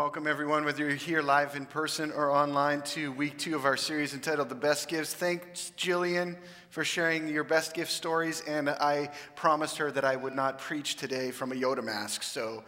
welcome everyone, whether you're here live in person or online, to week two of our series entitled The Best Gifts. Thanks, Jillian, for sharing your best gift stories. And I promised her that I would not preach today from a Yoda mask. So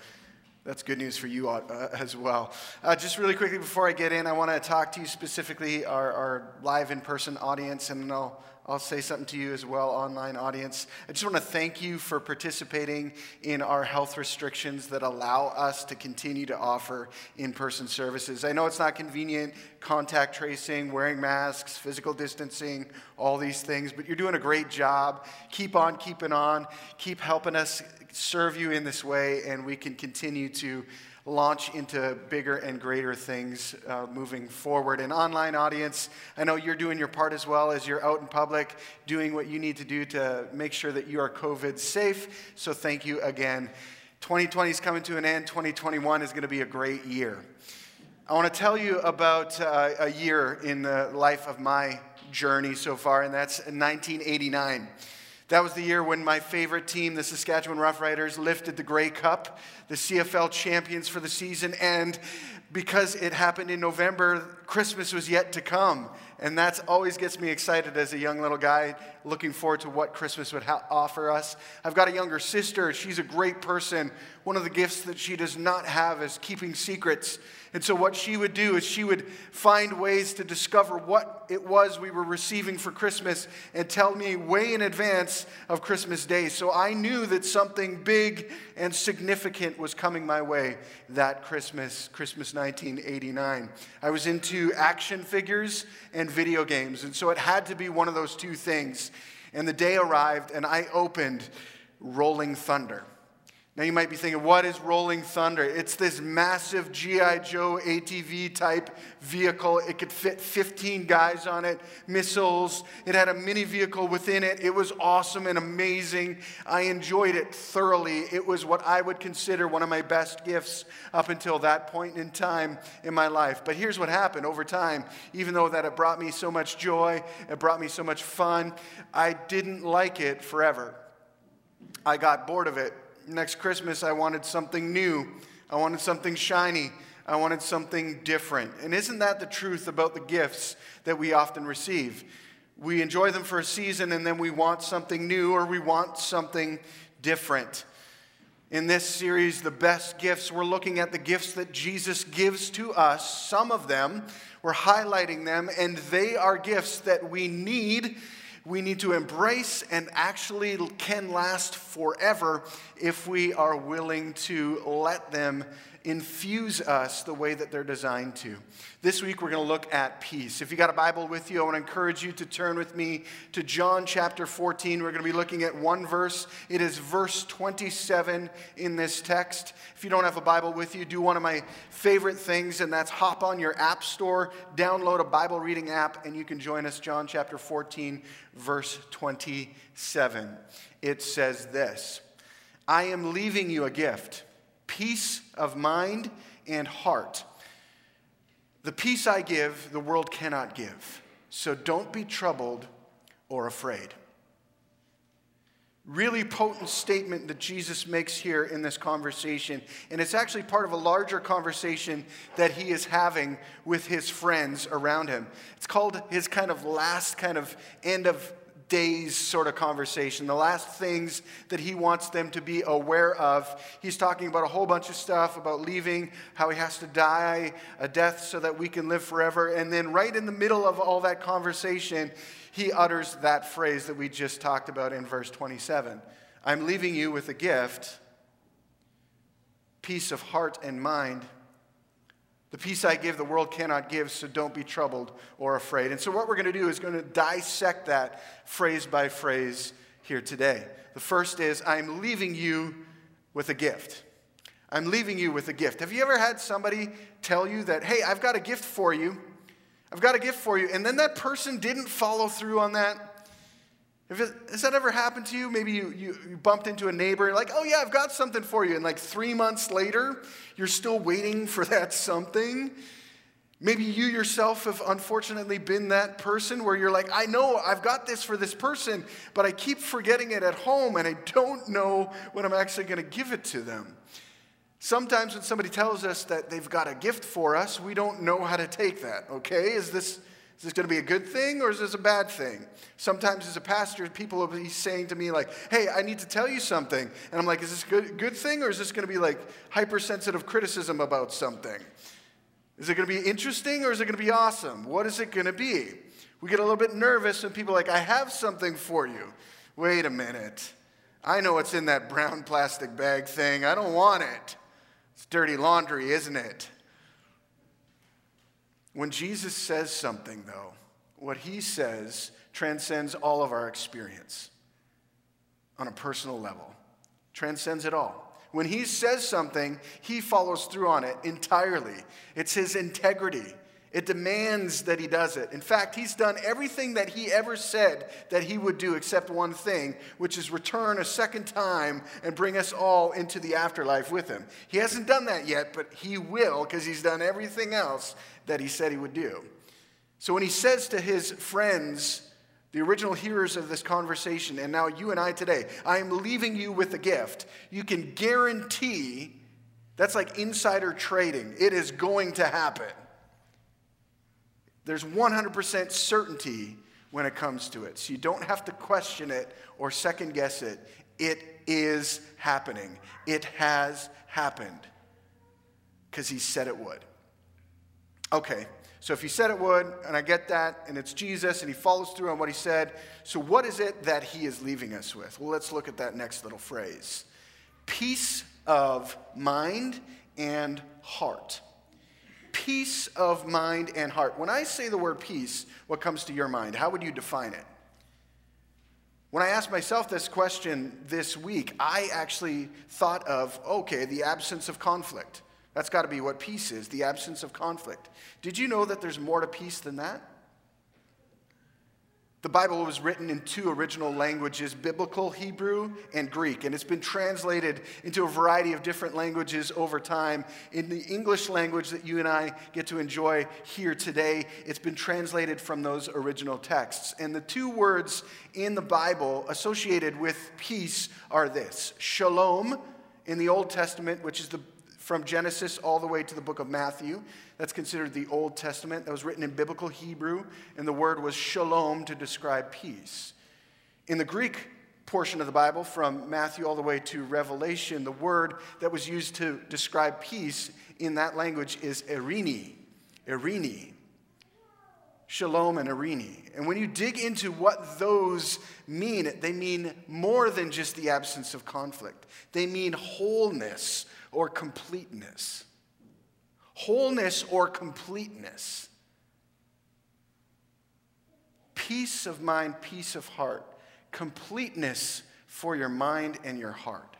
that's good news for you uh, as well. Uh, just really quickly before I get in, I want to talk to you specifically, our, our live in person audience, and I'll I'll say something to you as well, online audience. I just want to thank you for participating in our health restrictions that allow us to continue to offer in person services. I know it's not convenient, contact tracing, wearing masks, physical distancing, all these things, but you're doing a great job. Keep on keeping on, keep helping us serve you in this way, and we can continue to launch into bigger and greater things uh, moving forward. An online audience, I know you're doing your part as well as you're out in public doing what you need to do to make sure that you are COVID safe. So thank you again. 2020 is coming to an end, 2021 is going to be a great year. I want to tell you about uh, a year in the life of my journey so far, and that's 1989. That was the year when my favorite team, the Saskatchewan Roughriders, lifted the Grey Cup, the CFL champions for the season. And because it happened in November, Christmas was yet to come. And that always gets me excited as a young little guy, looking forward to what Christmas would ha- offer us. I've got a younger sister. She's a great person. One of the gifts that she does not have is keeping secrets. And so, what she would do is she would find ways to discover what it was we were receiving for Christmas and tell me way in advance of Christmas Day. So, I knew that something big and significant was coming my way that Christmas, Christmas 1989. I was into action figures and video games. And so, it had to be one of those two things. And the day arrived, and I opened Rolling Thunder. Now you might be thinking, what is Rolling Thunder? It's this massive G.I. Joe ATV type vehicle. It could fit 15 guys on it, missiles. It had a mini vehicle within it. It was awesome and amazing. I enjoyed it thoroughly. It was what I would consider one of my best gifts up until that point in time in my life. But here's what happened over time. Even though that it brought me so much joy, it brought me so much fun, I didn't like it forever. I got bored of it next Christmas, I wanted something new. I wanted something shiny. I wanted something different. And isn't that the truth about the gifts that we often receive? We enjoy them for a season and then we want something new or we want something different. In this series, The Best Gifts, we're looking at the gifts that Jesus gives to us. Some of them, we're highlighting them, and they are gifts that we need we need to embrace and actually can last forever if we are willing to let them infuse us the way that they're designed to. This week, we're going to look at peace. If you got a Bible with you, I want to encourage you to turn with me to John chapter 14. We're going to be looking at one verse. It is verse 27 in this text. If you don't have a Bible with you, do one of my favorite things, and that's hop on your app store, download a Bible reading app, and you can join us, John chapter 14, verse 27. It says this I am leaving you a gift peace of mind and heart. The peace I give, the world cannot give. So don't be troubled or afraid. Really potent statement that Jesus makes here in this conversation. And it's actually part of a larger conversation that he is having with his friends around him. It's called his kind of last kind of end of days sort of conversation, the last things that he wants them to be aware of. He's talking about a whole bunch of stuff about leaving, how he has to die a death so that we can live forever. And then, right in the middle of all that conversation, he utters that phrase that we just talked about in verse 27 I'm leaving you with a gift, peace of heart and mind the peace I give, the world cannot give, so don't be troubled or afraid. And so, what we're going to do is going to dissect that phrase by phrase here today. The first is I'm leaving you with a gift. I'm leaving you with a gift. Have you ever had somebody tell you that, hey, I've got a gift for you? I've got a gift for you. And then that person didn't follow through on that? It, has that ever happened to you? Maybe you, you, you bumped into a neighbor, and like, oh, yeah, I've got something for you. And like three months later, you're still waiting for that something. Maybe you yourself have unfortunately been that person where you're like, I know I've got this for this person, but I keep forgetting it at home and I don't know when I'm actually going to give it to them. Sometimes when somebody tells us that they've got a gift for us, we don't know how to take that, okay? Is this, is this going to be a good thing or is this a bad thing? Sometimes as a pastor, people will be saying to me like, hey, I need to tell you something. And I'm like, is this a good, good thing or is this going to be like hypersensitive criticism about something? Is it going to be interesting or is it going to be awesome? What is it going to be? We get a little bit nervous when people are like, I have something for you. Wait a minute. I know what's in that brown plastic bag thing. I don't want it. It's dirty laundry, isn't it? When Jesus says something, though, what he says transcends all of our experience on a personal level, transcends it all. When he says something, he follows through on it entirely. It's his integrity. It demands that he does it. In fact, he's done everything that he ever said that he would do except one thing, which is return a second time and bring us all into the afterlife with him. He hasn't done that yet, but he will because he's done everything else that he said he would do. So when he says to his friends, the original hearers of this conversation, and now you and I today, I am leaving you with a gift, you can guarantee that's like insider trading. It is going to happen. There's 100% certainty when it comes to it. So you don't have to question it or second guess it. It is happening. It has happened because he said it would. Okay, so if he said it would, and I get that, and it's Jesus, and he follows through on what he said, so what is it that he is leaving us with? Well, let's look at that next little phrase peace of mind and heart peace of mind and heart. When I say the word peace, what comes to your mind? How would you define it? When I asked myself this question this week, I actually thought of okay, the absence of conflict. That's got to be what peace is the absence of conflict. Did you know that there's more to peace than that? The Bible was written in two original languages biblical Hebrew and Greek, and it's been translated into a variety of different languages over time. In the English language that you and I get to enjoy here today, it's been translated from those original texts. And the two words in the Bible associated with peace are this shalom in the Old Testament, which is the from Genesis all the way to the book of Matthew. That's considered the Old Testament. That was written in biblical Hebrew, and the word was shalom to describe peace. In the Greek portion of the Bible, from Matthew all the way to Revelation, the word that was used to describe peace in that language is eirene. Eirene. Shalom and eirene. And when you dig into what those mean, they mean more than just the absence of conflict. They mean wholeness or completeness. Wholeness or completeness. Peace of mind, peace of heart. Completeness for your mind and your heart.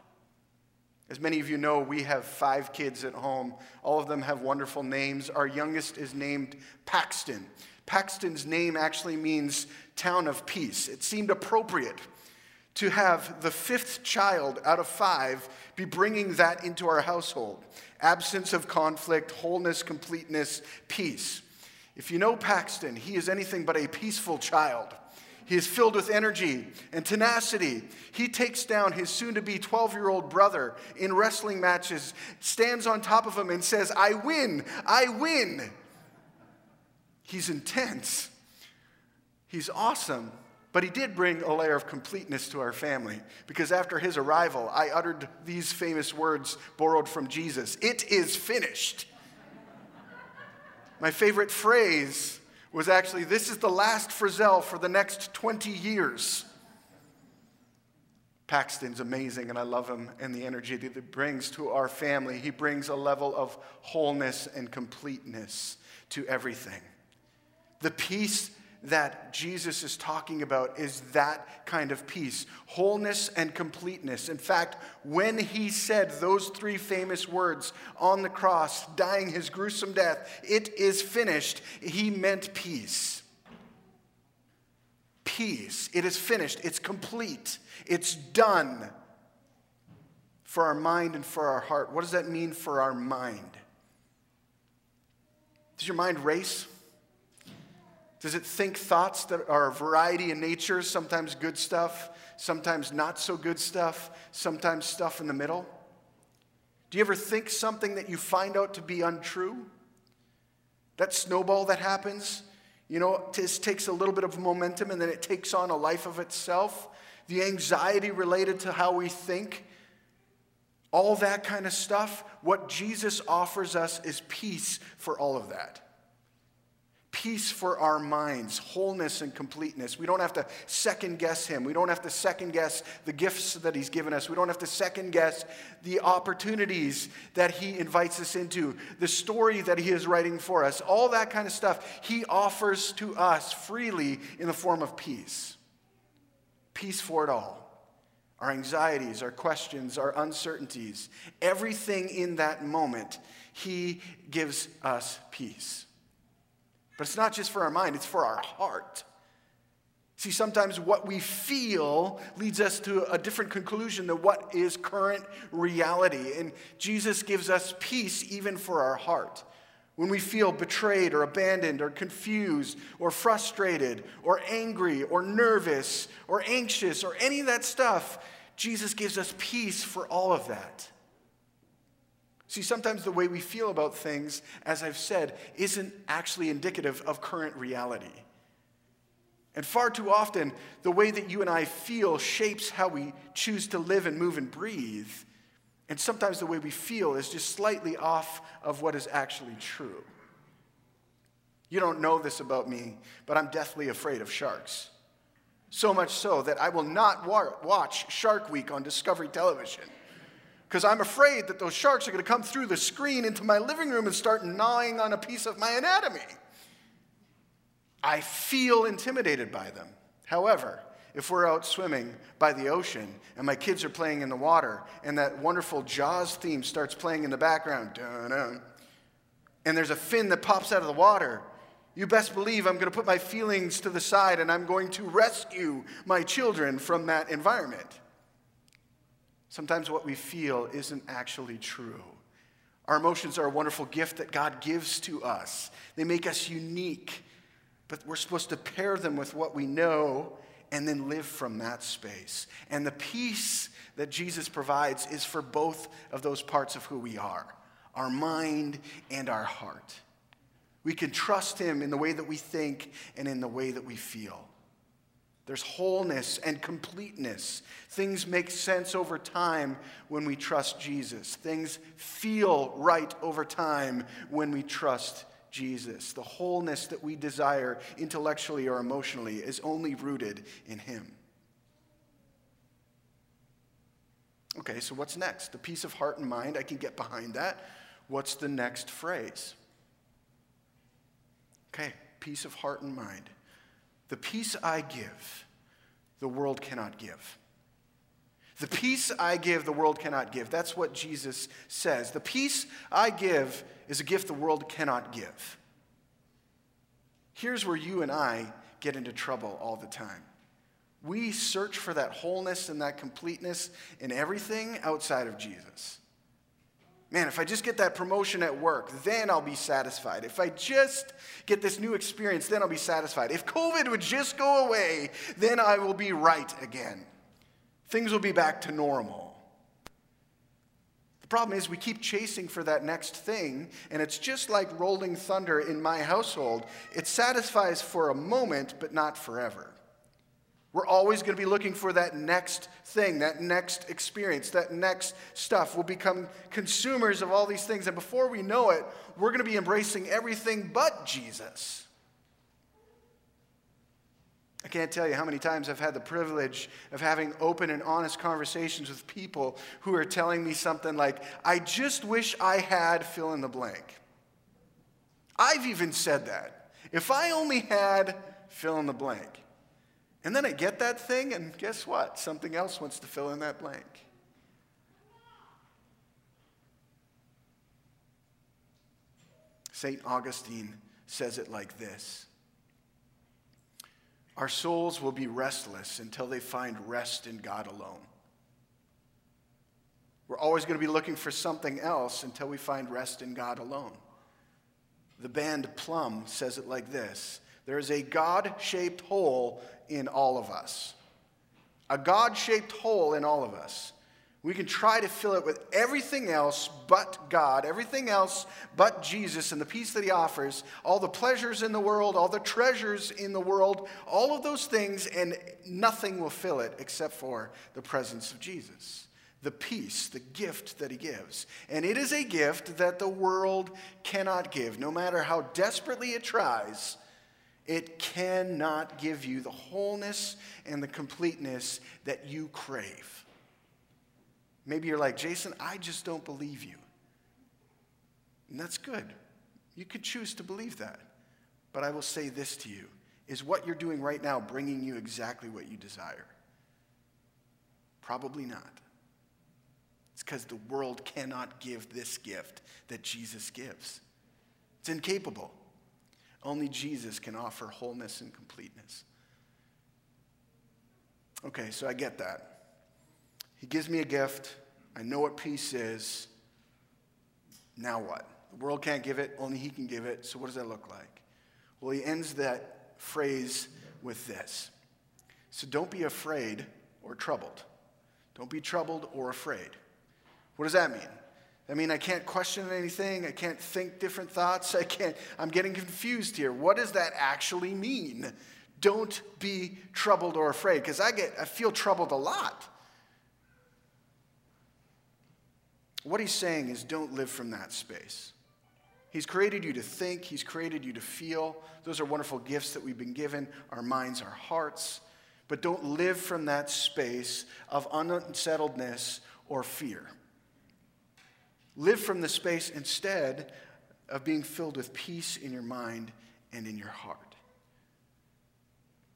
As many of you know, we have five kids at home. All of them have wonderful names. Our youngest is named Paxton. Paxton's name actually means town of peace. It seemed appropriate to have the fifth child out of five be bringing that into our household absence of conflict, wholeness, completeness, peace. If you know Paxton, he is anything but a peaceful child. He is filled with energy and tenacity. He takes down his soon to be 12 year old brother in wrestling matches, stands on top of him, and says, I win, I win. He's intense. He's awesome. But he did bring a layer of completeness to our family because after his arrival, I uttered these famous words borrowed from Jesus It is finished. My favorite phrase was actually, This is the last Frizzell for the next 20 years. Paxton's amazing, and I love him and the energy that he brings to our family. He brings a level of wholeness and completeness to everything. The peace that Jesus is talking about is that kind of peace wholeness and completeness. In fact, when he said those three famous words on the cross, dying his gruesome death, it is finished, he meant peace. Peace. It is finished, it's complete, it's done for our mind and for our heart. What does that mean for our mind? Does your mind race? Does it think thoughts that are a variety in nature, sometimes good stuff, sometimes not so good stuff, sometimes stuff in the middle? Do you ever think something that you find out to be untrue? That snowball that happens, you know, just takes a little bit of momentum and then it takes on a life of itself. The anxiety related to how we think, all that kind of stuff. What Jesus offers us is peace for all of that peace for our minds, wholeness and completeness. We don't have to second guess Him. We don't have to second guess the gifts that He's given us. We don't have to second guess the opportunities that He invites us into, the story that He is writing for us, all that kind of stuff. He offers to us freely in the form of peace. Peace for it all. Our anxieties, our questions, our uncertainties, everything in that moment, He gives us peace. But it's not just for our mind, it's for our heart. See, sometimes what we feel leads us to a different conclusion than what is current reality. And Jesus gives us peace even for our heart. When we feel betrayed or abandoned or confused or frustrated or angry or nervous or anxious or any of that stuff, Jesus gives us peace for all of that. See, sometimes the way we feel about things, as I've said, isn't actually indicative of current reality. And far too often, the way that you and I feel shapes how we choose to live and move and breathe. And sometimes the way we feel is just slightly off of what is actually true. You don't know this about me, but I'm deathly afraid of sharks. So much so that I will not watch Shark Week on Discovery Television because I'm afraid that those sharks are going to come through the screen into my living room and start gnawing on a piece of my anatomy. I feel intimidated by them. However, if we're out swimming by the ocean and my kids are playing in the water and that wonderful Jaws theme starts playing in the background, and there's a fin that pops out of the water, you best believe I'm going to put my feelings to the side and I'm going to rescue my children from that environment. Sometimes what we feel isn't actually true. Our emotions are a wonderful gift that God gives to us. They make us unique, but we're supposed to pair them with what we know and then live from that space. And the peace that Jesus provides is for both of those parts of who we are our mind and our heart. We can trust Him in the way that we think and in the way that we feel. There's wholeness and completeness. Things make sense over time when we trust Jesus. Things feel right over time when we trust Jesus. The wholeness that we desire intellectually or emotionally is only rooted in Him. Okay, so what's next? The peace of heart and mind, I can get behind that. What's the next phrase? Okay, peace of heart and mind. The peace I give, the world cannot give. The peace I give, the world cannot give. That's what Jesus says. The peace I give is a gift the world cannot give. Here's where you and I get into trouble all the time. We search for that wholeness and that completeness in everything outside of Jesus. Man, if I just get that promotion at work, then I'll be satisfied. If I just get this new experience, then I'll be satisfied. If COVID would just go away, then I will be right again. Things will be back to normal. The problem is, we keep chasing for that next thing, and it's just like rolling thunder in my household. It satisfies for a moment, but not forever. We're always going to be looking for that next thing, that next experience, that next stuff. We'll become consumers of all these things. And before we know it, we're going to be embracing everything but Jesus. I can't tell you how many times I've had the privilege of having open and honest conversations with people who are telling me something like, I just wish I had fill in the blank. I've even said that. If I only had fill in the blank. And then I get that thing, and guess what? Something else wants to fill in that blank. St. Augustine says it like this Our souls will be restless until they find rest in God alone. We're always going to be looking for something else until we find rest in God alone. The band Plumb says it like this There is a God shaped hole in all of us. A God shaped hole in all of us. We can try to fill it with everything else but God, everything else but Jesus and the peace that He offers, all the pleasures in the world, all the treasures in the world, all of those things, and nothing will fill it except for the presence of Jesus. The peace, the gift that He gives. And it is a gift that the world cannot give. No matter how desperately it tries, it cannot give you the wholeness and the completeness that you crave. Maybe you're like, Jason, I just don't believe you. And that's good. You could choose to believe that. But I will say this to you is what you're doing right now bringing you exactly what you desire? Probably not. It's because the world cannot give this gift that Jesus gives. It's incapable. Only Jesus can offer wholeness and completeness. Okay, so I get that. He gives me a gift. I know what peace is. Now what? The world can't give it, only He can give it. So, what does that look like? Well, He ends that phrase with this. So, don't be afraid or troubled. Don't be troubled or afraid. What does that mean? I mean, I can't question anything. I can't think different thoughts. I can't, I'm getting confused here. What does that actually mean? Don't be troubled or afraid. Because I get, I feel troubled a lot. What he's saying is don't live from that space. He's created you to think, He's created you to feel. Those are wonderful gifts that we've been given our minds, our hearts. But don't live from that space of unsettledness or fear. Live from the space instead of being filled with peace in your mind and in your heart.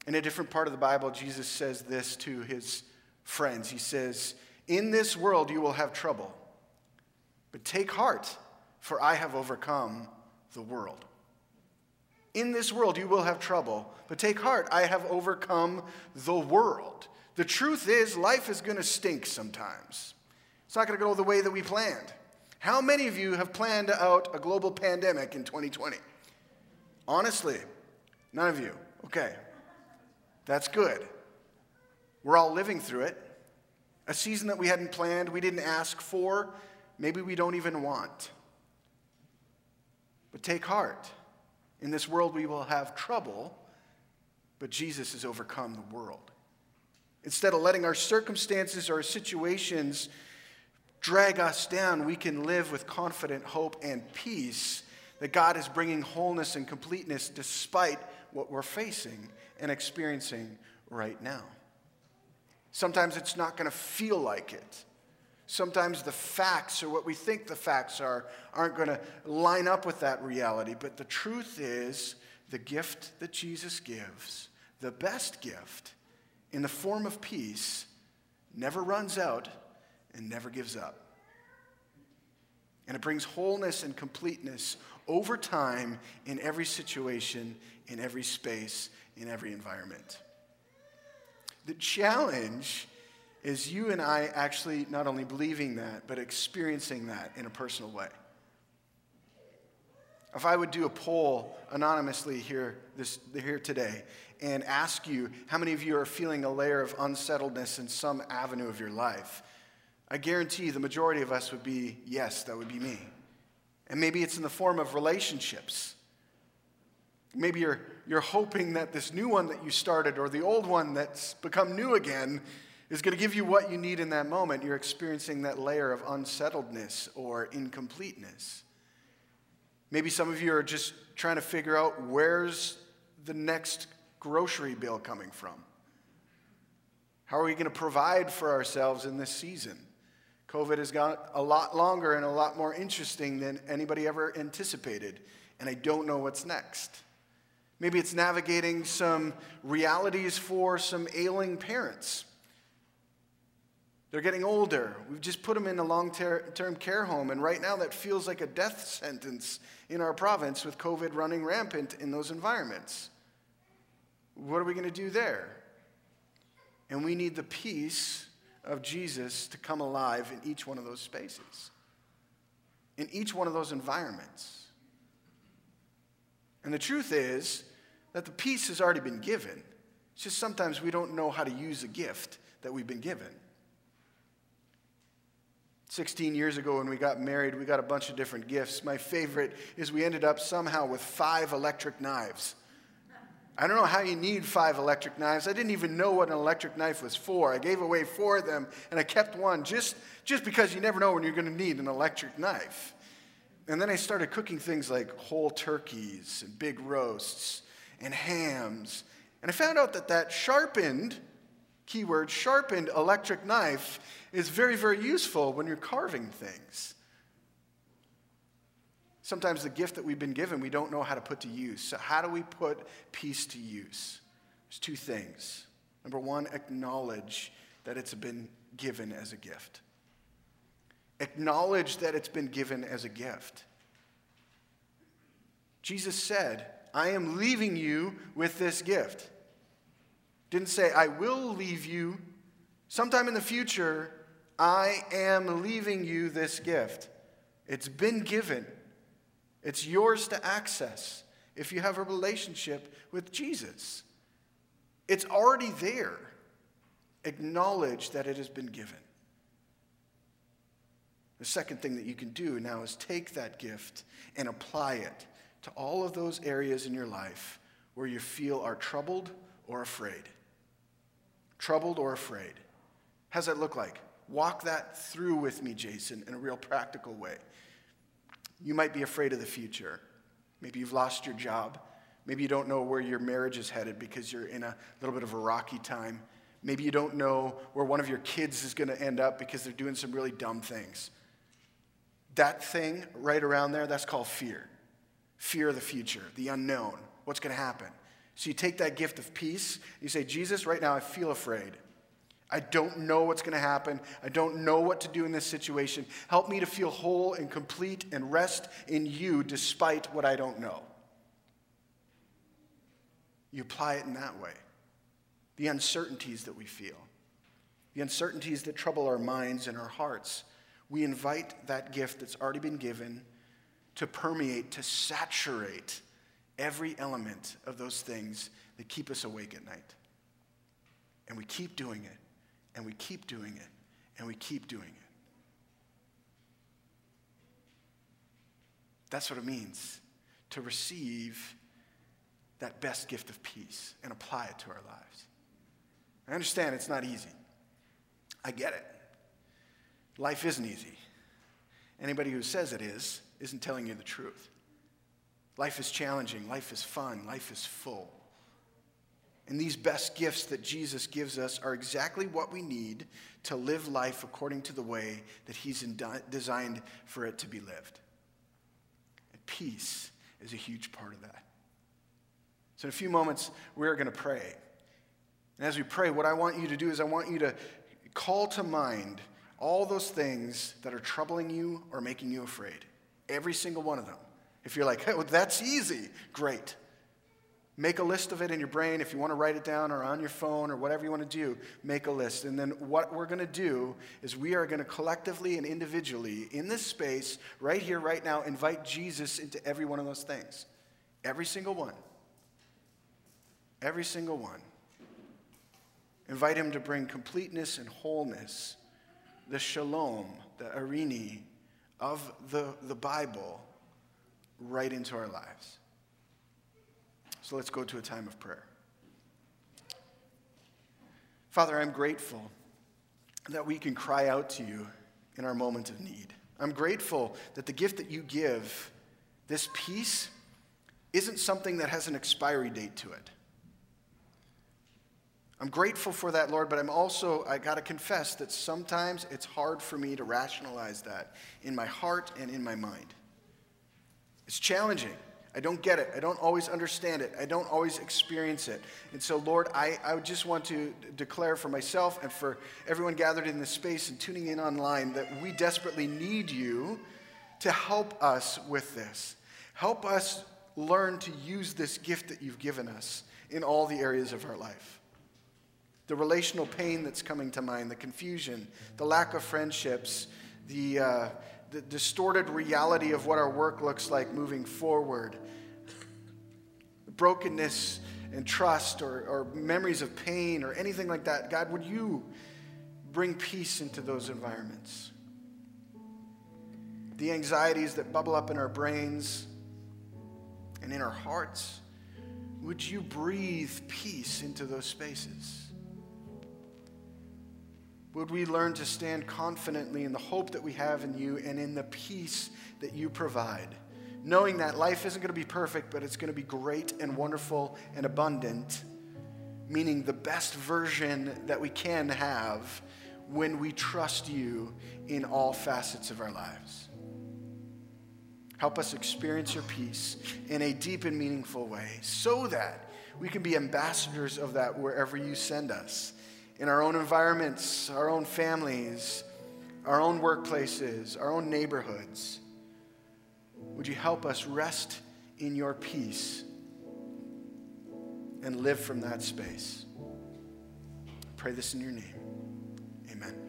In a different part of the Bible, Jesus says this to his friends. He says, In this world you will have trouble. But take heart, for I have overcome the world. In this world you will have trouble, but take heart, I have overcome the world. The truth is, life is going to stink sometimes. It's not going to go the way that we planned. How many of you have planned out a global pandemic in 2020? Honestly, none of you. Okay, that's good. We're all living through it. A season that we hadn't planned, we didn't ask for, maybe we don't even want. But take heart. In this world, we will have trouble, but Jesus has overcome the world. Instead of letting our circumstances or our situations drag us down, we can live with confident hope and peace that God is bringing wholeness and completeness despite what we're facing and experiencing right now. Sometimes it's not going to feel like it. Sometimes the facts or what we think the facts are aren't going to line up with that reality. But the truth is, the gift that Jesus gives, the best gift in the form of peace, never runs out and never gives up. And it brings wholeness and completeness over time in every situation, in every space, in every environment. The challenge is you and I actually not only believing that, but experiencing that in a personal way. If I would do a poll anonymously here, this, here today and ask you how many of you are feeling a layer of unsettledness in some avenue of your life, I guarantee the majority of us would be yes, that would be me. And maybe it's in the form of relationships. Maybe you're, you're hoping that this new one that you started or the old one that's become new again is going to give you what you need in that moment. You're experiencing that layer of unsettledness or incompleteness. Maybe some of you are just trying to figure out where's the next grocery bill coming from? How are we going to provide for ourselves in this season? COVID has got a lot longer and a lot more interesting than anybody ever anticipated, and I don't know what's next. Maybe it's navigating some realities for some ailing parents they're getting older. We've just put them in a long term care home, and right now that feels like a death sentence in our province with COVID running rampant in those environments. What are we going to do there? And we need the peace of Jesus to come alive in each one of those spaces, in each one of those environments. And the truth is that the peace has already been given. It's just sometimes we don't know how to use a gift that we've been given. 16 years ago when we got married, we got a bunch of different gifts. My favorite is we ended up somehow with five electric knives. I don't know how you need five electric knives. I didn't even know what an electric knife was for. I gave away four of them and I kept one just, just because you never know when you're going to need an electric knife. And then I started cooking things like whole turkeys and big roasts and hams. And I found out that that sharpened, keyword, sharpened electric knife is very, very useful when you're carving things. Sometimes the gift that we've been given, we don't know how to put to use. So, how do we put peace to use? There's two things. Number one, acknowledge that it's been given as a gift. Acknowledge that it's been given as a gift. Jesus said, I am leaving you with this gift. Didn't say, I will leave you. Sometime in the future, I am leaving you this gift. It's been given. It's yours to access if you have a relationship with Jesus. It's already there. Acknowledge that it has been given. The second thing that you can do now is take that gift and apply it to all of those areas in your life where you feel are troubled or afraid. Troubled or afraid. How's that look like? Walk that through with me, Jason, in a real practical way. You might be afraid of the future. Maybe you've lost your job. Maybe you don't know where your marriage is headed because you're in a little bit of a rocky time. Maybe you don't know where one of your kids is going to end up because they're doing some really dumb things. That thing right around there, that's called fear. Fear of the future, the unknown, what's going to happen. So you take that gift of peace, you say, Jesus, right now I feel afraid. I don't know what's going to happen. I don't know what to do in this situation. Help me to feel whole and complete and rest in you despite what I don't know. You apply it in that way. The uncertainties that we feel, the uncertainties that trouble our minds and our hearts, we invite that gift that's already been given to permeate, to saturate every element of those things that keep us awake at night. And we keep doing it and we keep doing it, and we keep doing it. That's what it means to receive that best gift of peace and apply it to our lives. I understand it's not easy. I get it. Life isn't easy. Anybody who says it is isn't telling you the truth. Life is challenging, life is fun, life is full. And these best gifts that Jesus gives us are exactly what we need to live life according to the way that He's designed for it to be lived. And peace is a huge part of that. So, in a few moments, we're going to pray. And as we pray, what I want you to do is I want you to call to mind all those things that are troubling you or making you afraid. Every single one of them. If you're like, hey, well, that's easy, great. Make a list of it in your brain. If you want to write it down or on your phone or whatever you want to do, make a list. And then what we're going to do is we are going to collectively and individually, in this space, right here, right now, invite Jesus into every one of those things. Every single one. Every single one. Invite him to bring completeness and wholeness, the shalom, the eirene of the, the Bible, right into our lives. So let's go to a time of prayer. Father, I'm grateful that we can cry out to you in our moment of need. I'm grateful that the gift that you give, this peace, isn't something that has an expiry date to it. I'm grateful for that, Lord, but I'm also, I got to confess that sometimes it's hard for me to rationalize that in my heart and in my mind. It's challenging. I don't get it. I don't always understand it. I don't always experience it. And so, Lord, I, I just want to declare for myself and for everyone gathered in this space and tuning in online that we desperately need you to help us with this. Help us learn to use this gift that you've given us in all the areas of our life. The relational pain that's coming to mind, the confusion, the lack of friendships, the. Uh, the distorted reality of what our work looks like moving forward, brokenness and trust or, or memories of pain or anything like that. God, would you bring peace into those environments? the anxieties that bubble up in our brains and in our hearts, would you breathe peace into those spaces? Would we learn to stand confidently in the hope that we have in you and in the peace that you provide? Knowing that life isn't going to be perfect, but it's going to be great and wonderful and abundant, meaning the best version that we can have when we trust you in all facets of our lives. Help us experience your peace in a deep and meaningful way so that we can be ambassadors of that wherever you send us in our own environments, our own families, our own workplaces, our own neighborhoods. Would you help us rest in your peace and live from that space? I pray this in your name. Amen.